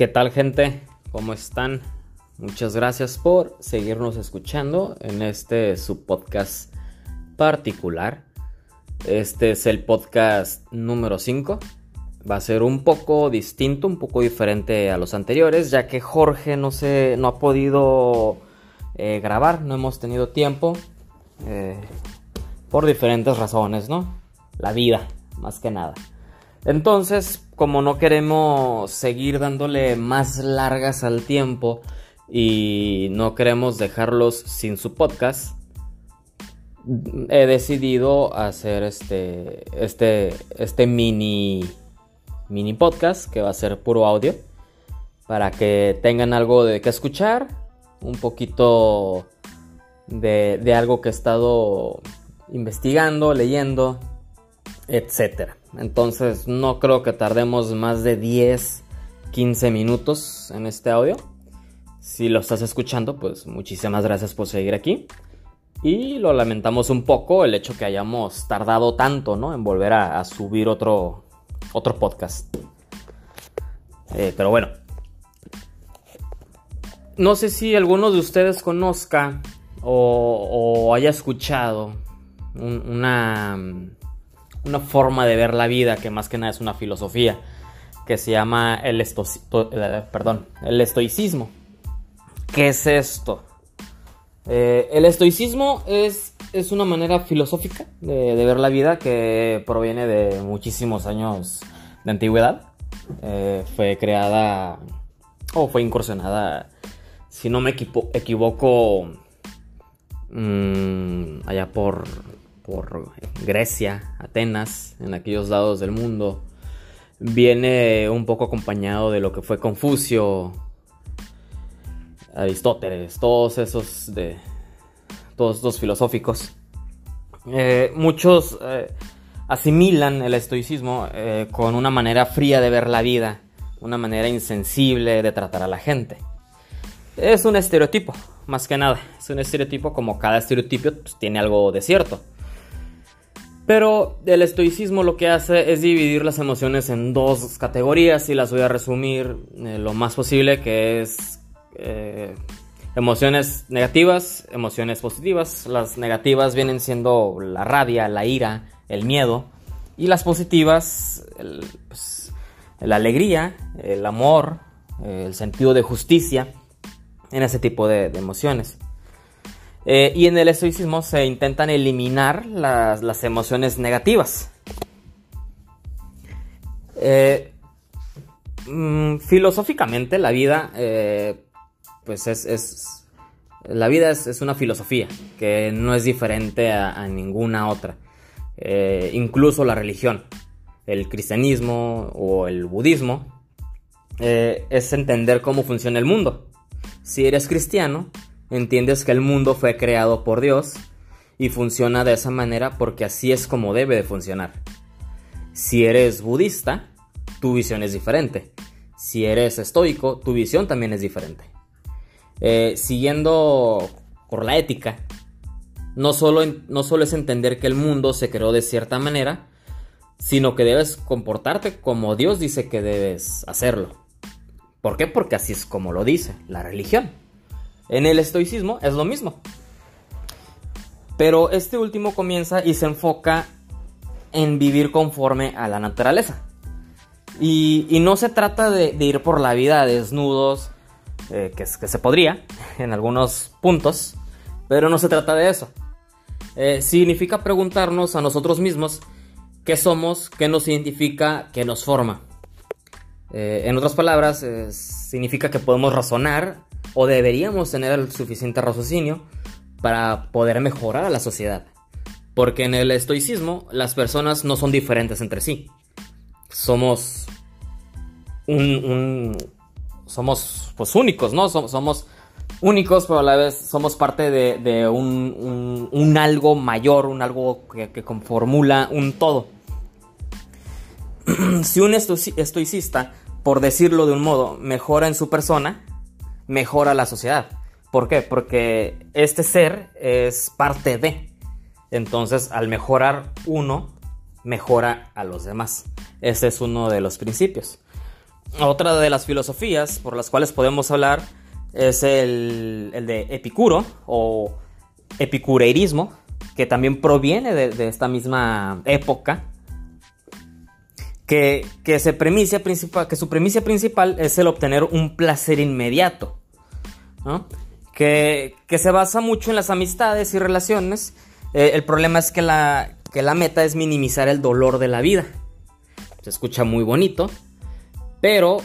¿Qué tal gente? ¿Cómo están? Muchas gracias por seguirnos escuchando en este subpodcast particular. Este es el podcast número 5. Va a ser un poco distinto, un poco diferente a los anteriores, ya que Jorge no, se, no ha podido eh, grabar, no hemos tenido tiempo. Eh, por diferentes razones, ¿no? La vida, más que nada. Entonces, como no queremos seguir dándole más largas al tiempo y no queremos dejarlos sin su podcast, he decidido hacer este, este, este mini, mini podcast que va a ser puro audio para que tengan algo de qué escuchar, un poquito de, de algo que he estado investigando, leyendo, etcétera. Entonces no creo que tardemos más de 10, 15 minutos en este audio. Si lo estás escuchando, pues muchísimas gracias por seguir aquí. Y lo lamentamos un poco el hecho que hayamos tardado tanto, ¿no? En volver a, subir otro, otro podcast. Eh, pero bueno. No sé si alguno de ustedes conozca o, haya escuchado una una forma de ver la vida que más que nada es una filosofía que se llama el, eh, perdón, el estoicismo. ¿Qué es esto? Eh, el estoicismo es, es, una manera filosófica de, ver la vida que proviene de muchísimos años de antigüedad. Eh, fue creada o fue incursionada, si no me equivoco, mm, allá por por Grecia, Atenas, en aquellos lados del mundo, viene un poco acompañado de lo que fue Confucio, Aristóteles, todos esos de todos estos filosóficos. Eh, muchos eh, asimilan el estoicismo eh, con una manera fría de ver la vida, una manera insensible de tratar a la gente. Es un estereotipo, más que nada. Es un estereotipo como cada estereotipo pues, tiene algo de cierto. Pero el estoicismo lo que hace es dividir las emociones en dos categorías y las voy a resumir eh, lo más posible, que es eh, emociones negativas, emociones positivas. Las negativas vienen siendo la rabia, la ira, el miedo. Y las positivas, pues, la alegría, el amor, el sentido de justicia en ese tipo de emociones. Eh, y en el estoicismo se intentan eliminar las, emociones negativas. Eh, mm, filosóficamente la vida, eh, pues es, la vida es, una filosofía que no es diferente a, ninguna otra. incluso la religión, el cristianismo o el budismo, es entender cómo funciona el mundo. Si eres cristiano, entiendes que el mundo fue creado por Dios y funciona de esa manera porque así es como debe de funcionar. Si eres budista, tu visión es diferente. Si eres estoico, tu visión también es diferente. Eh, siguiendo por la ética, no solo, no solo es entender que el mundo se creó de cierta manera, sino que debes comportarte como Dios dice que debes hacerlo. ¿Por qué? Porque así es como lo dice la religión. En el estoicismo es lo mismo. Pero este último comienza y se enfoca en vivir conforme a la naturaleza. Y, no se trata de, ir por la vida desnudos, eh, que, se podría en algunos puntos, pero no se trata de eso. Eh, significa preguntarnos a nosotros mismos qué somos, qué nos identifica, qué nos forma. Eh, en otras palabras, significa que podemos razonar o deberíamos tener el suficiente raciocinio para poder mejorar a la sociedad. Porque en el estoicismo las personas no son diferentes entre sí. Somos un, somos pues únicos, ¿no? Somos, únicos, pero a la vez somos parte de, un, algo mayor, un algo que, que conformula un todo. si un estoicista, por decirlo de un modo, mejora en su persona, mejora la sociedad. ¿Por qué? Porque este ser es parte de. Entonces, al mejorar uno, mejora a los demás. Ese es uno de los principios. otra de las filosofías por las cuales podemos hablar es el, de Epicuro o epicureirismo, que también proviene de, esta misma época, que, que su premisa principal es el obtener un placer inmediato, que, se basa mucho en las amistades y relaciones. Eh, el problema es que la, que la meta es minimizar el dolor de la vida. Se escucha muy bonito, pero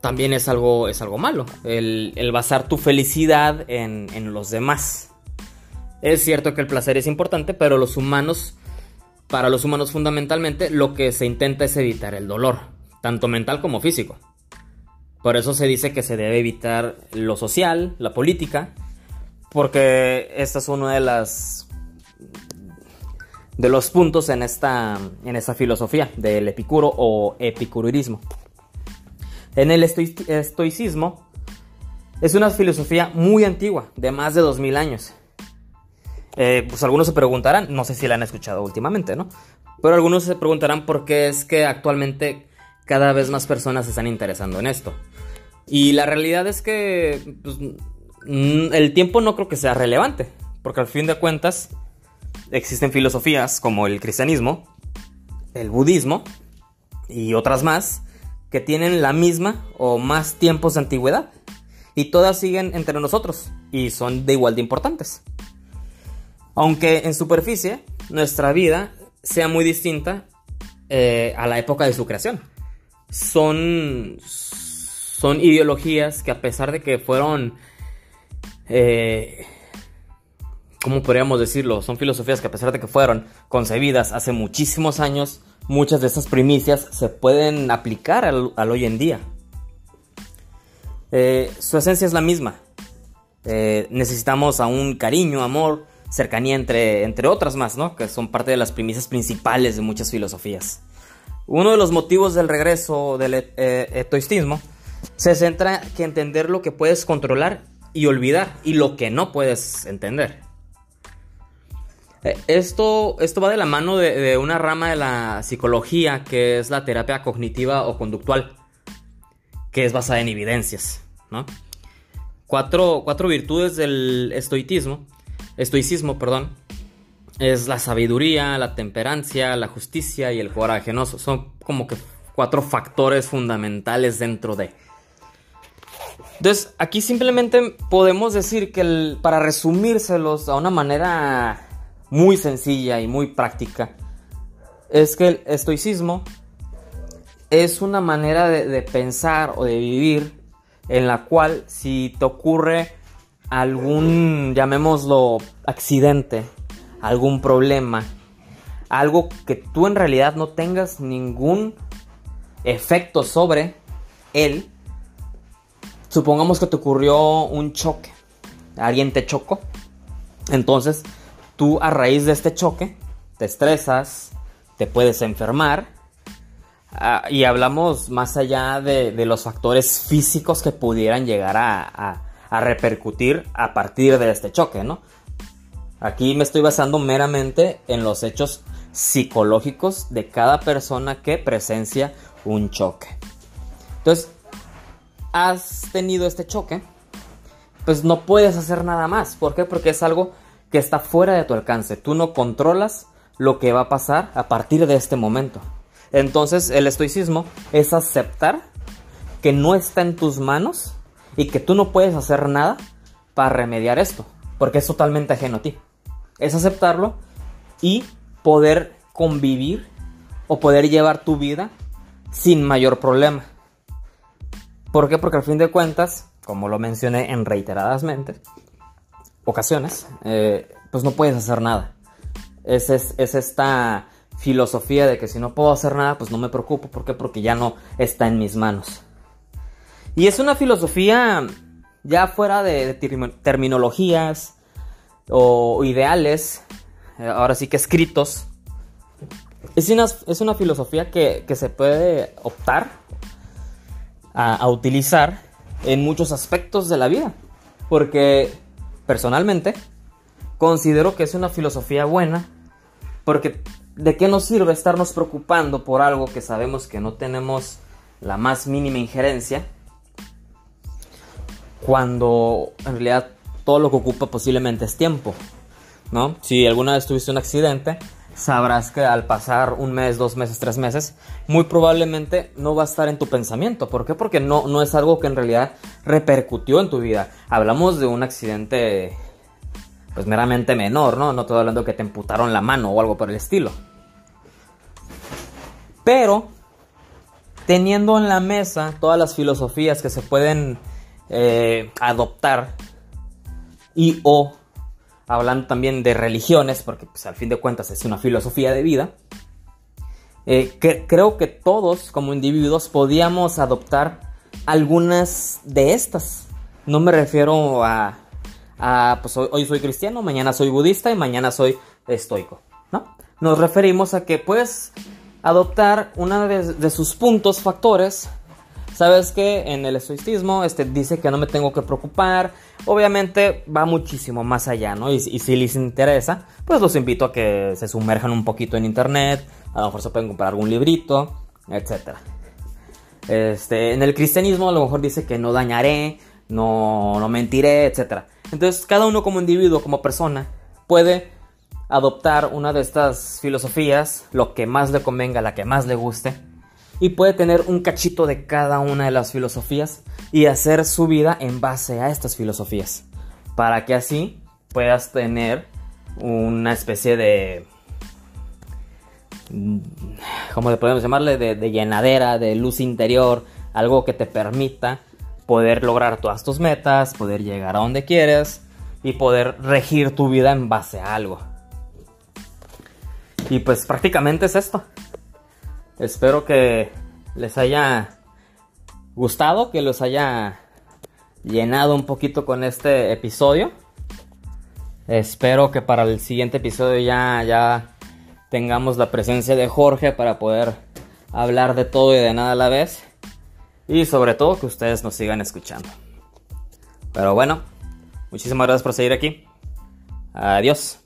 también es algo, es algo malo, el, basar tu felicidad en, los demás. Es cierto que el placer es importante, pero los humanos, para los humanos fundamentalmente, lo que se intenta es evitar el dolor, tanto mental como físico. Por eso se dice que se debe evitar lo social, la política, porque esta es una de las de los puntos en esta, en esta filosofía del epicuro o epicurismo. En el estoicismo es una filosofía muy antigua, de más de 2000 años. Eh, pues algunos se preguntarán, no sé si la han escuchado últimamente, ¿no? Pero algunos se preguntarán por qué es que actualmente cada vez más personas se están interesando en esto. Y la realidad es que pues, mm, el tiempo no creo que sea relevante, porque al fin de cuentas existen filosofías como el cristianismo, el budismo y otras más que tienen la misma o más tiempos de antigüedad. Y todas siguen entre nosotros y son de igual de importantes. Aunque en superficie nuestra vida sea muy distinta eh, a la época de su creación. Son, son ideologías que a pesar de que fueron... Eh, ¿Cómo podríamos decirlo? Son filosofías que a pesar de que fueron concebidas hace muchísimos años, muchas de estas primicias se pueden aplicar al, hoy en día. Eh, su esencia es la misma. Eh, necesitamos un cariño, amor, cercanía entre, entre otras más, ¿no? Que son parte de las primicias principales de muchas filosofías. Uno de los motivos del regreso del eh, etoicismo se centra en entender lo que puedes controlar y olvidar y lo que no puedes entender. Eh, esto, esto va de la mano de, una rama de la psicología que es la terapia cognitiva o conductual, que es basada en evidencias. Cuatro, virtudes del estoicismo, estoicismo, perdón, es la sabiduría, la temperancia, la justicia y el coraje. ¿no? Son como que cuatro factores fundamentales dentro de. Entonces, aquí simplemente podemos decir que para resumírselos a una manera muy sencilla y muy práctica es que el estoicismo es una manera de, pensar o de vivir en la cual si te ocurre algún, llamémoslo, accidente, algún problema, algo que tú en realidad no tengas ningún efecto sobre él, supongamos que te ocurrió un choque, alguien te chocó, entonces tú a raíz de este choque te estresas, te puedes enfermar. Ah, y hablamos más allá de, los factores físicos que pudieran llegar a, repercutir a partir de este choque, ¿no? Aquí me estoy basando meramente en los hechos psicológicos de cada persona que presencia un choque. Entonces, has tenido este choque, pues no puedes hacer nada más. ¿Por qué? Porque es algo que está fuera de tu alcance. Tú no controlas lo que va a pasar a partir de este momento. Entonces el estoicismo es aceptar que no está en tus manos y que tú no puedes hacer nada para remediar esto, porque es totalmente ajeno a ti. Es aceptarlo y poder convivir o poder llevar tu vida sin mayor problema. ¿Por qué? Porque al fin de cuentas, como lo mencioné en reiteradas ocasiones, eh, pues no puedes hacer nada. Es, es, esta filosofía de que si no puedo hacer nada, pues no me preocupo. ¿Por qué? Porque ya no está en mis manos. Y es una filosofía ya fuera de, terminologías o ideales, eh, ahora sí que escritos. Es una, es una filosofía que, se puede optar a, a utilizar en muchos aspectos de la vida. Porque personalmente, considero que es una filosofía buena, porque ¿de qué nos sirve estarnos preocupando por algo que sabemos que no tenemos la más mínima injerencia, cuando en realidad todo lo que ocupa posiblemente es tiempo, ¿no? Si alguna vez tuviste un accidente, sabrás que al pasar un mes, dos meses, tres meses, muy probablemente no va a estar en tu pensamiento. ¿Por qué? Porque no, no es algo que en realidad repercutió en tu vida. Hablamos de un accidente pues meramente menor, ¿no? No estoy hablando que te emputaron la mano o algo por el estilo. Pero, teniendo en la mesa todas las filosofías que se pueden eh, adoptar y o hablando también de religiones, porque pues, al fin de cuentas es una filosofía de vida, eh, que, creo que todos como individuos podíamos adoptar algunas de estas. No me refiero a, a pues hoy, soy cristiano, mañana soy budista y mañana soy estoico, ¿no? Nos referimos a que puedes adoptar una de, de sus puntos, factores, Sabes que en el estoicismo este, dice que no me tengo que preocupar. Obviamente va muchísimo más allá, ¿no? Y, si les interesa, pues los invito a que se sumerjan un poquito en internet. A lo mejor se pueden comprar algún librito, etc. Este, en el cristianismo a lo mejor dice que no dañaré, no, no mentiré, etc. Entonces cada uno como individuo, como persona, puede adoptar una de estas filosofías, lo que más le convenga, la que más le guste y puede tener un cachito de cada una de las filosofías y hacer su vida en base a estas filosofías. Para que así puedas tener una especie de... ¿Cómo le podemos llamarle? De, llenadera, de luz interior, algo que te permita poder lograr todas tus metas, poder llegar a donde quieres y poder regir tu vida en base a algo. Y pues prácticamente es esto. Espero que les haya gustado, que los haya llenado un poquito con este episodio. Espero que para el siguiente episodio ya, ya tengamos la presencia de Jorge para poder hablar de todo y de nada a la vez. Y sobre todo que ustedes nos sigan escuchando. Pero bueno, muchísimas gracias por seguir aquí. Adiós.